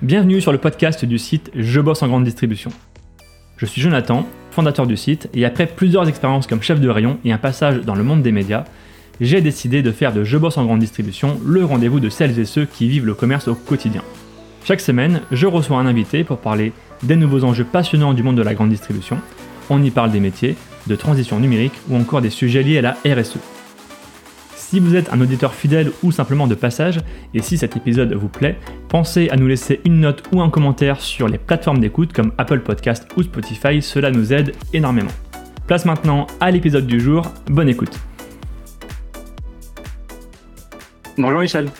Bienvenue sur le podcast du site Je bosse en grande distribution. Je suis Jonathan, fondateur du site, et après plusieurs expériences comme chef de rayon et un passage dans le monde des médias, j'ai décidé de faire de Je bosse en grande distribution le rendez-vous de celles et ceux qui vivent le commerce au quotidien. Chaque semaine, je reçois un invité pour parler des nouveaux enjeux passionnants du monde de la grande distribution. On y parle des métiers, de transition numérique ou encore des sujets liés à la RSE. Si vous êtes un auditeur fidèle ou simplement de passage, et si cet épisode vous plaît, pensez à nous laisser une note ou un commentaire sur les plateformes d'écoute comme Apple Podcast ou Spotify, cela nous aide énormément. Place maintenant à l'épisode du jour, bonne écoute. Bonjour Michel.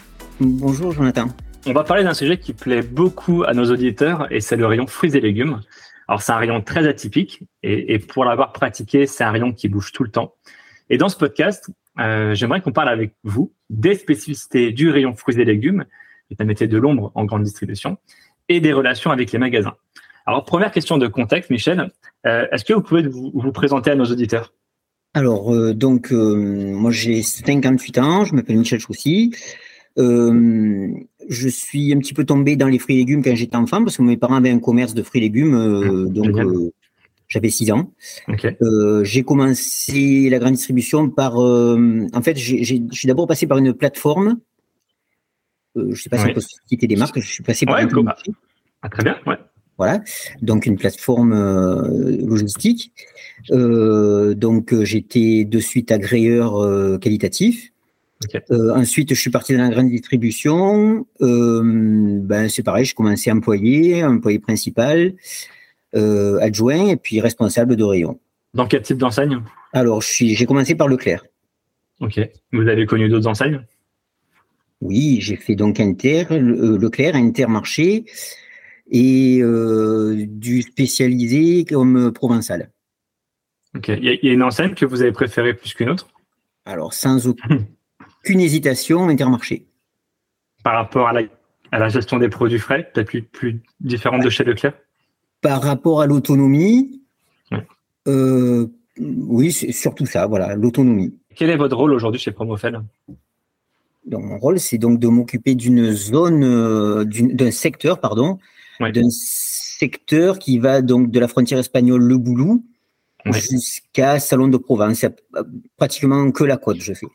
Bonjour Jonathan. On va parler d'un sujet qui plaît beaucoup à nos auditeurs et c'est le rayon fruits et légumes. Alors c'est un rayon très atypique et, et pour l'avoir pratiqué, c'est un rayon qui bouge tout le temps. Et dans ce podcast, euh, j'aimerais qu'on parle avec vous des spécificités du rayon fruits et légumes, qui est un métier de l'ombre en grande distribution, et des relations avec les magasins. Alors, première question de contexte, Michel, euh, est-ce que vous pouvez vous, présenter à nos auditeurs? Alors, euh, donc, moi j'ai 58 ans, je m'appelle Michel Choussy. je suis un petit peu tombé dans les fruits et légumes quand j'étais enfant parce que mes parents avaient un commerce de fruits et légumes. Mmh, donc, j'avais 6 ans. Euh, j'ai commencé la grande distribution par. Euh, en fait, j'ai d'abord passé par une plateforme. Euh, je ne sais pas si on peut citer des marques. Je suis passé par une ah, Très bien, ouais. Voilà, donc une plateforme logistique. donc j'étais de suite agréeur qualitatif. ensuite, je suis parti dans la grande distribution. ben, c'est pareil, je commençais employé, employé principal. Euh, adjoint et puis responsable de rayon. Dans quel type d'enseigne? Alors, j'ai commencé par Leclerc. Ok. Vous avez connu d'autres enseignes? Oui, j'ai fait donc Inter, euh, Leclerc, Intermarché et euh, du spécialisé comme provençal. Ok. Il y, a une enseigne que vous avez préférée plus qu'une autre? Alors, sans aucune hésitation, Intermarché. Par rapport à la, gestion des produits frais, peut-être plus, plus différente de chez Leclerc? Par rapport à l'autonomie, euh, oui, c'est surtout ça, voilà, l'autonomie. Quel est votre rôle aujourd'hui chez Promofel? Mon rôle, c'est donc de m'occuper d'une zone, euh, d'un secteur, pardon, d'un secteur qui va donc de la frontière espagnole Le Boulou jusqu'à Salon de Provence. pratiquement que la côte, je fais.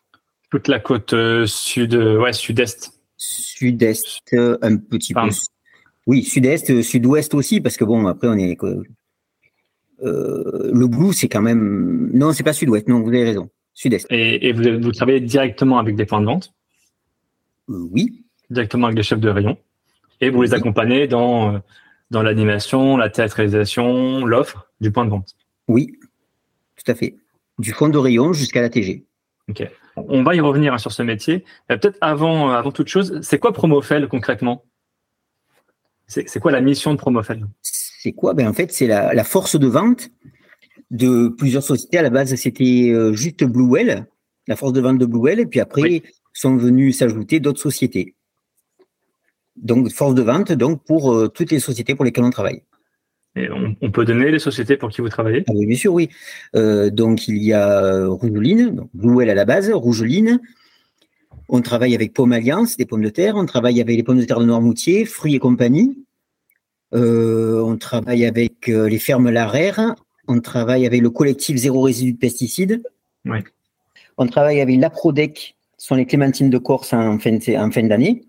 Toute la côte euh, sud, ouais, sud-est. Sud-est, un petit peu oui, sud-est, euh, sud-ouest aussi, parce que bon, après, on est. Euh, le Blue, c'est quand même. Non, c'est pas sud-ouest, non, vous avez raison. Sud-est. Et, vous, travaillez directement avec des points de vente? Euh, Oui. Directement avec des chefs de rayon? Et vous les accompagnez dans, dans l'animation, la théâtralisation, l'offre du point de vente? Oui, tout à fait. Du fond de rayon jusqu'à la TG. Ok. On va y revenir hein, sur ce métier. Peut-être avant, avant toute chose, c'est quoi Promofel concrètement? C'est quoi la mission de Promofel C'est quoi? Ben En fait, c'est la, force de vente de plusieurs sociétés. À la base, c'était euh, juste Bluewell, la force de vente de Bluewell, et puis après, sont venus s'ajouter d'autres sociétés. Donc, force de vente donc pour euh, toutes les sociétés pour lesquelles on travaille. Et on, peut donner les sociétés pour qui vous travaillez? Ah oui, Bien sûr, oui. Euh, donc, il y a Rougeline, Bluewell à la base, Rougeline, on travaille avec Pomme Alliance, des pommes de terre. On travaille avec les pommes de terre de Noirmoutier, Fruits et compagnie. Euh, on travaille avec euh, les fermes Larère. On travaille avec le collectif Zéro Résidu de Pesticides. On travaille avec l'Aprodec, ce sont les clémentines de Corse en fin, d'année.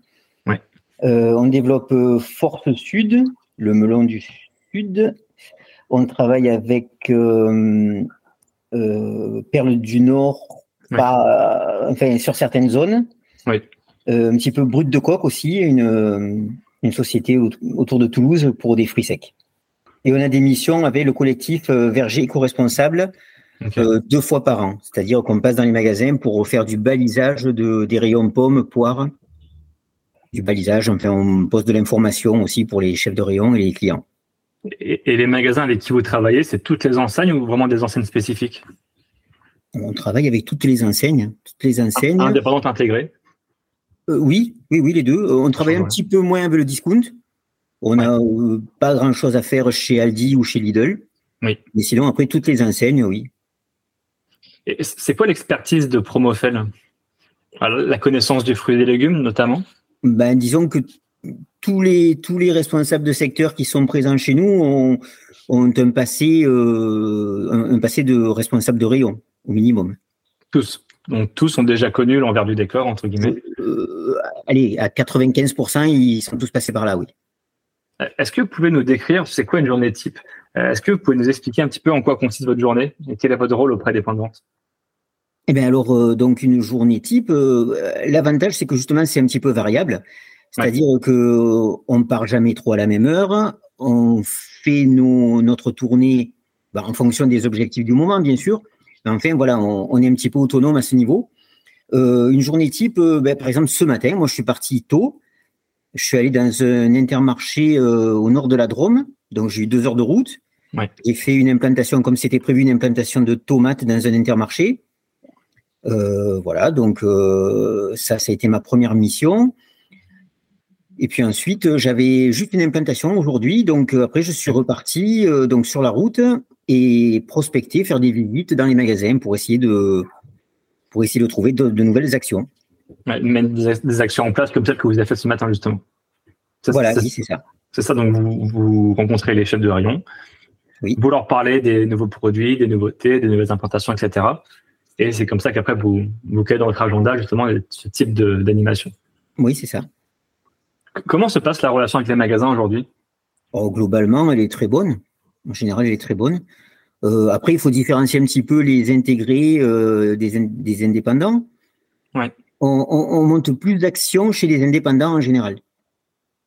Euh, on développe Force Sud, le melon du Sud. On travaille avec Perle du Nord, pas, enfin, sur certaines zones. Un petit peu brut de coque aussi, une, une société autour de Toulouse pour des fruits secs. Et on a des missions avec le collectif euh, Verger éco-responsable euh, deux fois par an. C'est-à-dire qu'on passe dans les magasins pour faire du balisage de, des rayons pommes, poires, du balisage. Enfin, on pose de l'information aussi pour les chefs de rayon et les clients. Et, et les magasins avec qui vous travaillez, c'est toutes les enseignes ou vraiment des enseignes spécifiques? On travaille avec toutes les enseignes, toutes les enseignes. Indépendantes intégrées. Euh, oui, oui, oui, les deux. Euh, on travaille un petit peu moins avec le discount. On n'a euh, pas grand chose à faire chez Aldi ou chez Lidl. Oui. Mais sinon, après, toutes les enseignes, oui. C'est quoi l'expertise de Promofel? La connaissance du fruit et des légumes, notamment? Ben, Disons que tous les, tous les responsables de secteur qui sont présents chez nous ont, ont un, passé, euh, un, passé de responsable de rayon, au minimum. Tous. Donc tous ont déjà connu l'envers du décor, entre guillemets. Euh, allez, à 95%, ils sont tous passés par là, oui. Est-ce que vous pouvez nous décrire, c'est quoi une journée type? Est-ce que vous pouvez nous expliquer un petit peu en quoi consiste votre journée et quel est votre rôle auprès des points de vente Eh bien alors, donc une journée type, l'avantage c'est que justement c'est un petit peu variable. C'est-à-dire qu'on que on part jamais trop à la même heure. On fait nos, notre tournée bah, en fonction des objectifs du moment, bien sûr. Mais enfin, voilà, on, est un petit peu autonome à ce niveau. Euh, une journée type, euh, bah, par exemple, ce matin, moi, je suis parti tôt. Je suis allé dans un intermarché euh, au nord de la Drôme. Donc, j'ai eu deux heures de route. J'ai fait une implantation, comme c'était prévu, une implantation de tomates dans un intermarché. voilà, donc ça, ça a été ma première mission. Et puis ensuite, j'avais juste une implantation aujourd'hui. Donc après, je suis reparti donc sur la route et prospecter, faire des visites dans les magasins pour essayer de pour essayer de trouver de, nouvelles actions. mettre des actions en place comme celle que vous avez fait ce matin justement. voilà, oui, c'est ça. C'est ça. Donc vous, rencontrez les chefs de rayon. Oui. Vous leur parlez des nouveaux produits, des nouveautés, des nouvelles implantations, etc. Et c'est comme ça qu'après vous vous créez dans votre agenda justement ce type d'animation. Oui, c'est ça. Comment se passe la relation avec les magasins aujourd'hui? Oh, Globalement, elle est très bonne. En général, elle est très bonne. Euh, après, il faut différencier un petit peu les intégrés euh, des, indépendants. Ouais. On, monte plus d'actions chez les indépendants en général.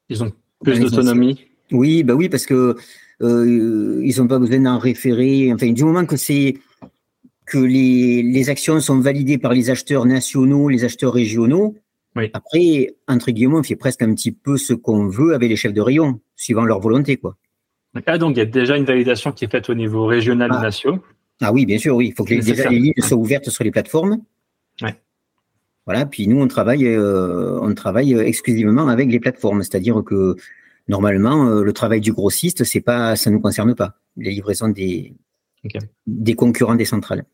Ils ont plus d'autonomie. Oui, bah oui, parce que euh, ils n'ont pas besoin d'en référer. Enfin, du moment que c'est que les, les, actions sont validées par les acheteurs nationaux, les acheteurs régionaux, après, entre guillemets, on fait presque un petit peu ce qu'on veut avec les chefs de rayon, suivant leur volonté. Quoi. Ah, donc il y a déjà une validation qui est faite au niveau régional ah. national. Ah oui, bien sûr, oui. Il faut que les, déjà les lignes soient ouvertes sur les plateformes. Ouais. Voilà, puis nous, on travaille, euh, on travaille exclusivement avec les plateformes, c'est-à-dire que normalement, euh, le travail du grossiste, c'est pas, ça ne nous concerne pas, les livraisons des, des concurrents des centrales.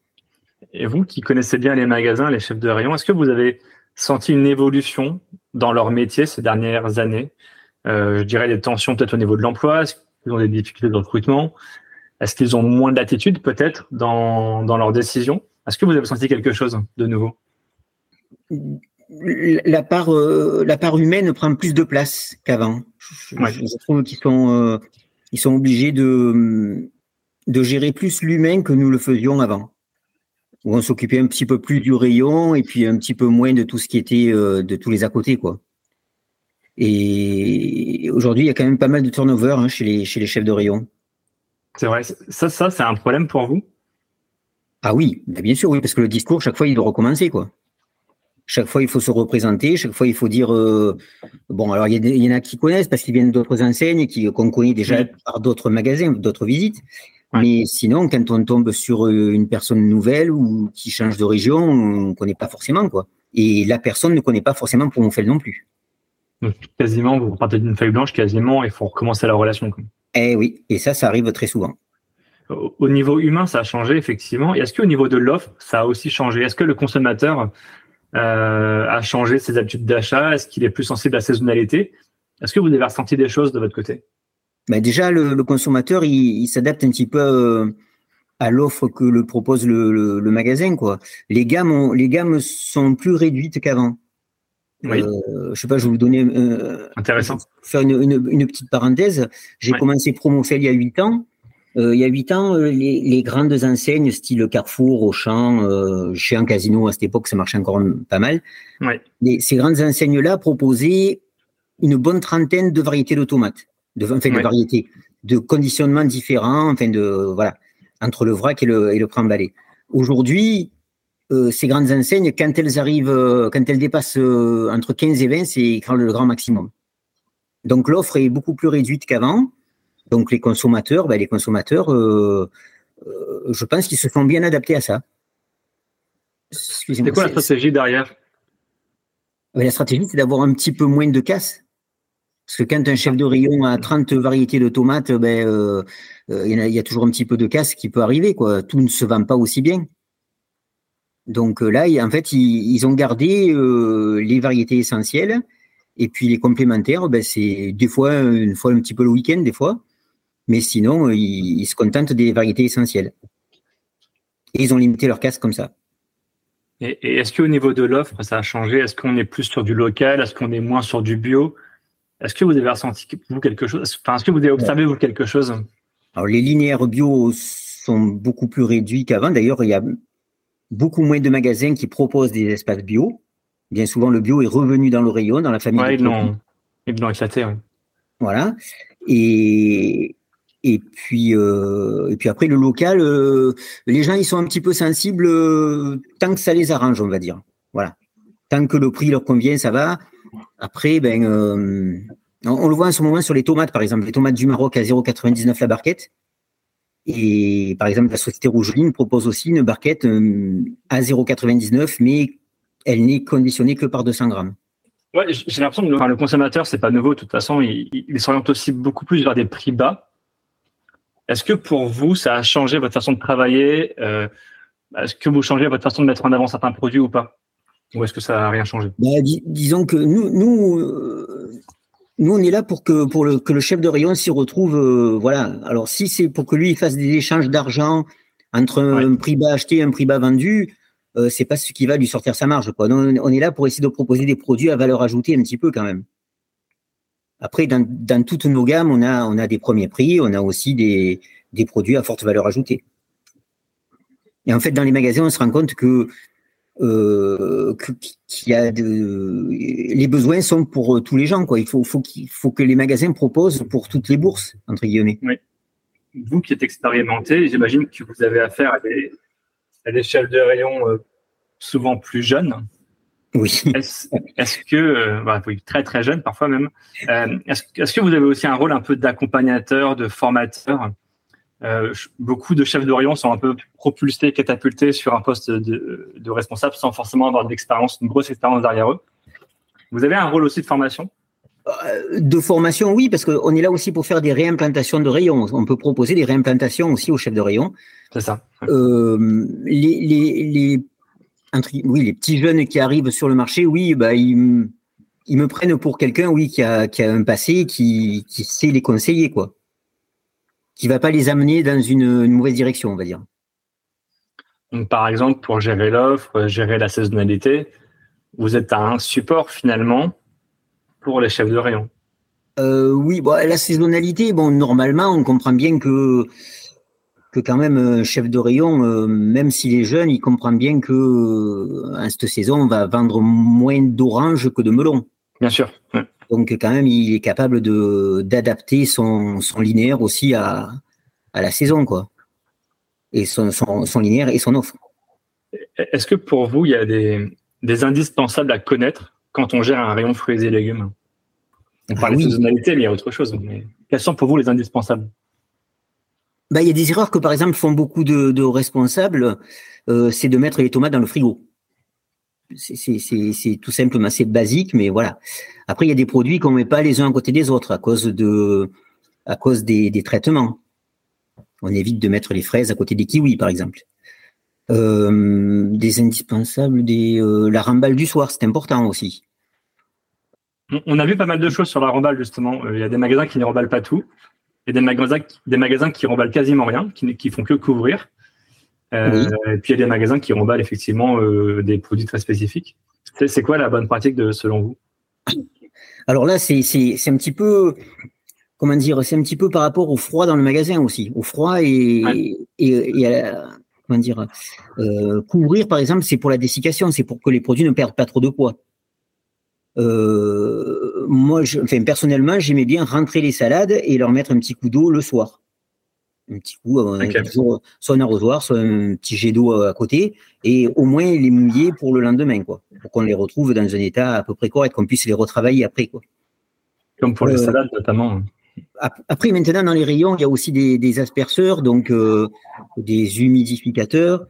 Et vous qui connaissez bien les magasins, les chefs de rayon, est-ce que vous avez senti une évolution dans leur métier ces dernières années? Euh, Je dirais des tensions peut-être au niveau de l'emploi, qu'ils ont des difficultés de recrutement. Est-ce qu'ils ont moins d'attitude peut-être dans, dans leurs décisions? Est-ce que vous avez senti quelque chose de nouveau? La part, euh, la part humaine prend plus de place qu'avant. Je, trouve qu'ils sont, euh, ils sont obligés de, de gérer plus l'humain que nous le faisions avant. Où on s'occupait un petit peu plus du rayon et puis un petit peu moins de tout ce qui était euh, de tous les à côté, quoi. Et aujourd'hui, il y a quand même pas mal de turnover hein, chez, les, chez les chefs de rayon. C'est vrai. Ça, ça c'est un problème pour vous? Ah oui, bah, bien sûr, oui, parce que le discours, chaque fois, il doit recommencer, quoi. Chaque fois, il faut se représenter. Chaque fois, il faut dire. Euh, bon, alors il y, en a qui connaissent parce qu'ils viennent d'autres enseignes, qu'on connaît déjà par d'autres magasins, d'autres visites. Mais sinon, quand on tombe sur euh, une personne nouvelle ou qui change de région, on ne connaît pas forcément. quoi. Et la personne ne connaît pas forcément pour fait non plus. Donc, quasiment, vous partez d'une feuille blanche, quasiment, il faut recommencer la relation. Eh oui, et ça, ça arrive très souvent. Au niveau humain, ça a changé, effectivement. Et est-ce qu'au niveau de l'offre, ça a aussi changé? Est-ce que le consommateur euh, a changé ses habitudes d'achat? Est-ce qu'il est plus sensible à la saisonnalité? Est-ce que vous avez ressenti des choses de votre côté? Ben déjà, le, consommateur, il, s'adapte un petit peu euh, à l'offre que le propose le, magasin. Quoi. Les, gammes les gammes sont plus réduites qu'avant. Oui. Euh, je sais pas, je vais vous donner. Euh, Intéressant. Faire une, petite parenthèse. J'ai commencé Promofel il y a 8 ans. il y a 8 ans, les, grandes enseignes, style Carrefour, Auchan, chez un casino à cette époque, ça marchait encore pas mal. ces grandes enseignes-là proposaient une bonne trentaine de variétés de tomates de, enfin, de variétés, de conditionnements différents, enfin de voilà, entre le vrac et le, et le pré-emballé. Aujourd'hui, euh, ces grandes enseignes, quand elles arrivent, euh, quand elles dépassent euh, entre 15 et 20, c'est le grand maximum. Donc l'offre est beaucoup plus réduite qu'avant. Donc les consommateurs, ben, les consommateurs, je pense qu'ils se sont bien adaptés à ça. C'est quoi la stratégie derrière? Ben, La stratégie, c'est d'avoir un petit peu moins de casse. Parce que quand un chef de rayon a 30 variétés de tomates, ben, il, y a, toujours un petit peu de casse qui peut arriver. Quoi. Tout ne se vend pas aussi bien. Donc euh, là, en fait, ils, ont gardé les variétés essentielles Et puis les complémentaires, ben, c'est des fois une fois un petit peu le week-end, des fois. Mais sinon, ils, se contentent des variétés essentielles. Et ils ont limité leur casse comme ça. Et, est-ce qu'au niveau de l'offre, ça a changé? Est-ce qu'on est plus sur du local? Est-ce qu'on est moins sur du bio? Est-ce que vous avez ressenti vous quelque chose Enfin, est-ce que vous avez observé vous quelque chose? Alors les linéaires bio sont beaucoup plus réduits qu'avant. D'ailleurs, il y a beaucoup moins de magasins qui proposent des espaces bio. Bien souvent, le bio est revenu dans le rayon, dans la famille. Oui, ils l'ont éclaté. Oui. Voilà. Et, et puis, euh, et puis après, le local, euh, les gens, ils sont un petit peu sensibles euh, tant que ça les arrange, on va dire. Voilà. Tant que le prix leur convient, ça va. Après, ben, on, le voit en ce moment sur les tomates, par exemple. Les tomates du Maroc à 0,99 la barquette. Et par exemple, la société Rougeline propose aussi une barquette à 0,99, mais elle n'est conditionnée que par 200 grammes. Ouais, j'ai l'impression que le, le consommateur, c'est pas nouveau. De toute façon, il, il s'oriente aussi beaucoup plus vers des prix bas est-ce que pour vous, ça a changé votre façon de travailler euh, Est-ce que vous changez votre façon de mettre en avant certains produits ou pas? Ou est-ce que ça n'a rien changé? Bah, Disons que nous, nous, euh, nous, on est là pour que, pour le, que le chef de rayon s'y retrouve. Euh, voilà. Alors, si c'est pour que lui il fasse des échanges d'argent entre un prix bas acheté et un prix bas vendu, euh, c'est pas ce qui va lui sortir sa marge. Quoi. on est là pour essayer de proposer des produits à valeur ajoutée un petit peu quand même. Après, dans, toutes nos gammes, on a, on a des premiers prix, on a aussi des, produits à forte valeur ajoutée. Et en fait, dans les magasins, on se rend compte que, euh, y a de, les besoins sont pour tous les gens. Quoi. Il faut, faut, faut que les magasins proposent pour toutes les bourses, entre guillemets. Oui. Vous qui êtes expérimenté, j'imagine que vous avez affaire à des, à des chefs de rayon euh, souvent plus jeunes. Oui. Est-ce que, euh, bah, très très jeune parfois même, euh, est-ce que vous avez aussi un rôle un peu d'accompagnateur, de formateur? Euh, Beaucoup de chefs d'Orient sont un peu propulsés, catapultés sur un poste de, de responsable sans forcément avoir d'expérience, une grosse expérience derrière eux. Vous avez un rôle aussi de formation? De formation, oui, parce qu'on est là aussi pour faire des réimplantations de rayons. On peut proposer des réimplantations aussi aux chefs de rayon. C'est ça. Euh, les, les, les oui, les petits jeunes qui arrivent sur le marché, oui, bah, ils, me prennent pour quelqu'un, oui, qui a, un passé, qui, sait les conseiller, quoi. Qui va pas les amener dans une, mauvaise direction, on va dire. par exemple, pour gérer l'offre, gérer la saisonnalité, vous êtes un support finalement pour les chefs de rayon. Euh, oui, bah, la saisonnalité, bon, normalement, on comprend bien que que quand même un chef de rayon, euh, même s'il est jeune, il comprend bien que euh, cette saison, on va vendre moins d'oranges que de melons. Bien sûr. Donc quand même, il est capable de d'adapter son, son linéaire aussi à, à la saison, quoi. Et son, son, linéaire et son offre. Est-ce que pour vous, il y a des, des, indispensables à connaître quand on gère un rayon fruits et légumes? On parle de ah saisonnalité, mais il y a autre chose. Mais quels sont pour vous les indispensables? Bah, il y a des erreurs que, par exemple, font beaucoup de, responsables, euh, c'est de mettre les tomates dans le frigo. C'est tout simplement, c'est basique, mais voilà. Après, il y a des produits qu'on ne met pas les uns à côté des autres à cause, des, traitements. On évite de mettre les fraises à côté des kiwis, par exemple. Euh, des indispensables, euh, la ramballe du soir, c'est important aussi. On a vu pas mal de choses sur la ramballe, justement. Il y a des magasins qui ne remballent pas tout. A des magasins, des magasins qui remballent quasiment rien, qui, qui font que couvrir. Euh, et puis il y a des magasins qui remballent effectivement euh, des produits très spécifiques. C'est quoi la bonne pratique de, selon vous? Alors là, c'est un petit peu, comment dire, c'est un petit peu par rapport au froid dans le magasin aussi, au froid et, et, à, comment dire, euh, couvrir par exemple, c'est pour la dessiccation, c'est pour que les produits ne perdent pas trop de poids. Moi, je, enfin, personnellement, j'aimais bien rentrer les salades et leur mettre un petit coup d'eau le soir. Un petit coup, euh, soit un arrosoir, soit un petit jet d'eau à côté, et au moins les mouiller pour le lendemain, quoi, pour qu'on les retrouve dans un état à peu près correct, qu'on puisse les retravailler après, quoi. Comme pour les euh, salades notamment. Après, maintenant, dans les rayons, il y a aussi des, asperceurs, donc des humidificateurs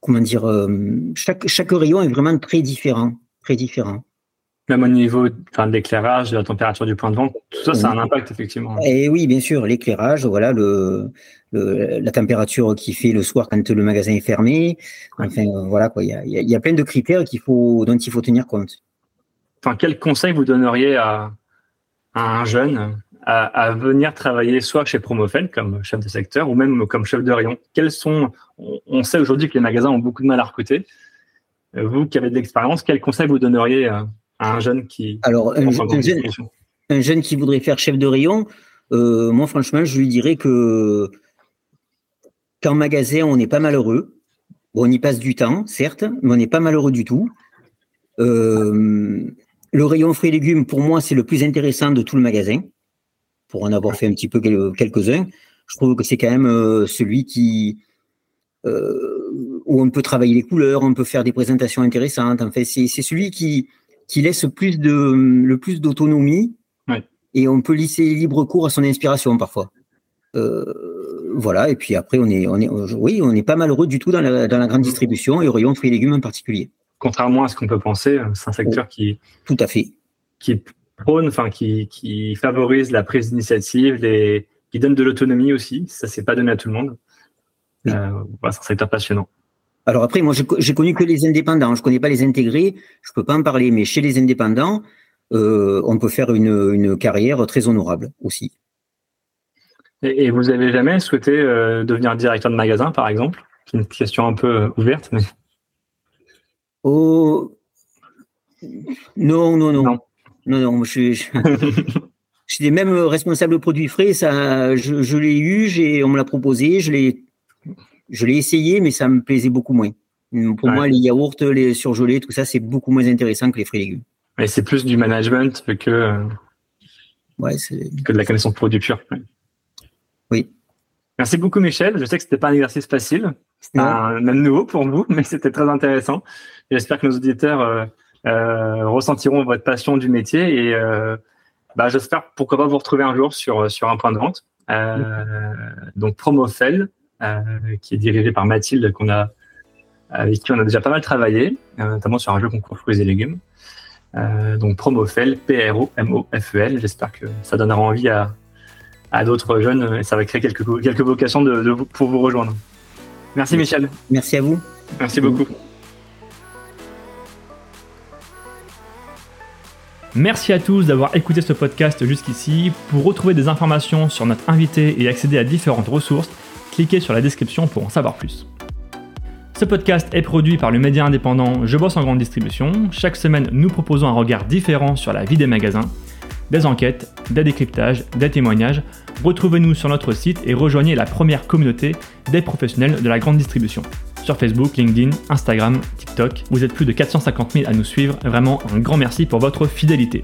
comment dire, euh, chaque, chaque rayon est vraiment très différent, très différent. Même au niveau enfin, de l'éclairage, de la température du point de vente, tout ça, ça a un impact effectivement. Et oui, bien sûr, l'éclairage, voilà, le, la température qui fait le soir quand le magasin est fermé. Enfin, voilà quoi, il y a, y a, plein de critères qu'il faut, dont il faut tenir compte. enfin, quel conseil vous donneriez à, un jeune à, venir travailler soit chez Promofel comme chef de secteur ou même comme chef de rayon? Quels sont, on, sait aujourd'hui que les magasins ont beaucoup de mal à recruter. Euh, vous qui avez de l'expérience, quel conseil vous donneriez à, un jeune qui alors un, jeune, un, jeune, qui voudrait faire chef de rayon euh, Moi, franchement, je lui dirais que qu'en magasin, on n'est pas malheureux. on y passe du temps, certes, mais on n'est pas malheureux du tout. Euh, le rayon fruits et légumes, pour moi, c'est le plus intéressant de tout le magasin. Pour en avoir fait un petit peu quelques-uns, je trouve que c'est quand même euh, celui qui euh, où on peut travailler les couleurs, on peut faire des présentations intéressantes. En fait, c'est celui qui qui laisse plus de le plus d'autonomie et on peut lisser libre cours à son inspiration parfois. voilà, et puis après, on est, on est, oui, on n'est pas malheureux du tout dans la, dans la grande distribution et au rayon fruits et légumes en particulier contrairement à ce qu'on peut penser, c'est un secteur qui tout à fait qui prône, enfin qui, qui favorise la prise d'initiative, qui donne de l'autonomie aussi. Ça c'est pas donné à tout le monde. Euh, c'est un secteur passionnant. Alors après, moi j'ai connu que les indépendants. Je connais pas les intégrés. Je peux pas en parler, mais chez les indépendants, euh, on peut faire une, une, carrière très honorable aussi. Et, vous avez jamais souhaité euh, devenir directeur de magasin, par exemple? C'est une question un peu ouverte, mais. Oh. Non, non, non. Non, non, je, suis des mêmes responsables produits frais, ça, je, l'ai eu, on me l'a proposé, je l'ai, je l'ai essayé, mais ça me plaisait beaucoup moins. Pour moi, les yaourts, les surgelés, tout ça, c'est beaucoup moins intéressant que les fruits et légumes. Mais c'est plus du management que, ouais, que de la connaissance produit pure. Oui. Merci beaucoup, Michel. Je sais que c'était pas un exercice facile. C'était même nouveau pour vous, mais c'était très intéressant. J'espère que nos auditeurs euh, euh, ressentiront votre passion du métier et euh, bah, j'espère pourquoi pas vous retrouver un jour sur, sur un point de vente. donc Promofel, qui est dirigé par Mathilde, qu'on a, avec qui on a déjà pas mal travaillé, notamment sur un jeu concours fruits et légumes. donc Promofel, P-R-O-M-O-F-E-L. J'espère que ça donnera envie à, à d'autres jeunes et ça va créer quelques, quelques vocations de, pour vous rejoindre. Merci Michel. Merci à vous. Merci beaucoup. Merci à tous d'avoir écouté ce podcast jusqu'ici. Pour retrouver des informations sur notre invité et accéder à différentes ressources, cliquez sur la description pour en savoir plus. Ce podcast est produit par le média indépendant Je bosse en grande distribution. Chaque semaine, nous proposons un regard différent sur la vie des magasins, des enquêtes, des décryptages, des témoignages. Retrouvez-nous sur notre site et rejoignez la première communauté des professionnels de la grande distribution sur Facebook, LinkedIn, Instagram, TikTok. Vous êtes plus de 450 000 à nous suivre. Vraiment un grand merci pour votre fidélité.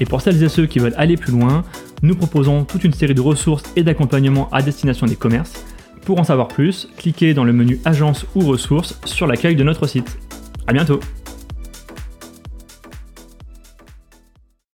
Et pour celles et ceux qui veulent aller plus loin, nous proposons toute une série de ressources et d'accompagnements à destination des commerces. Pour en savoir plus, cliquez dans le menu Agence ou ressources sur l'accueil de notre site. A bientôt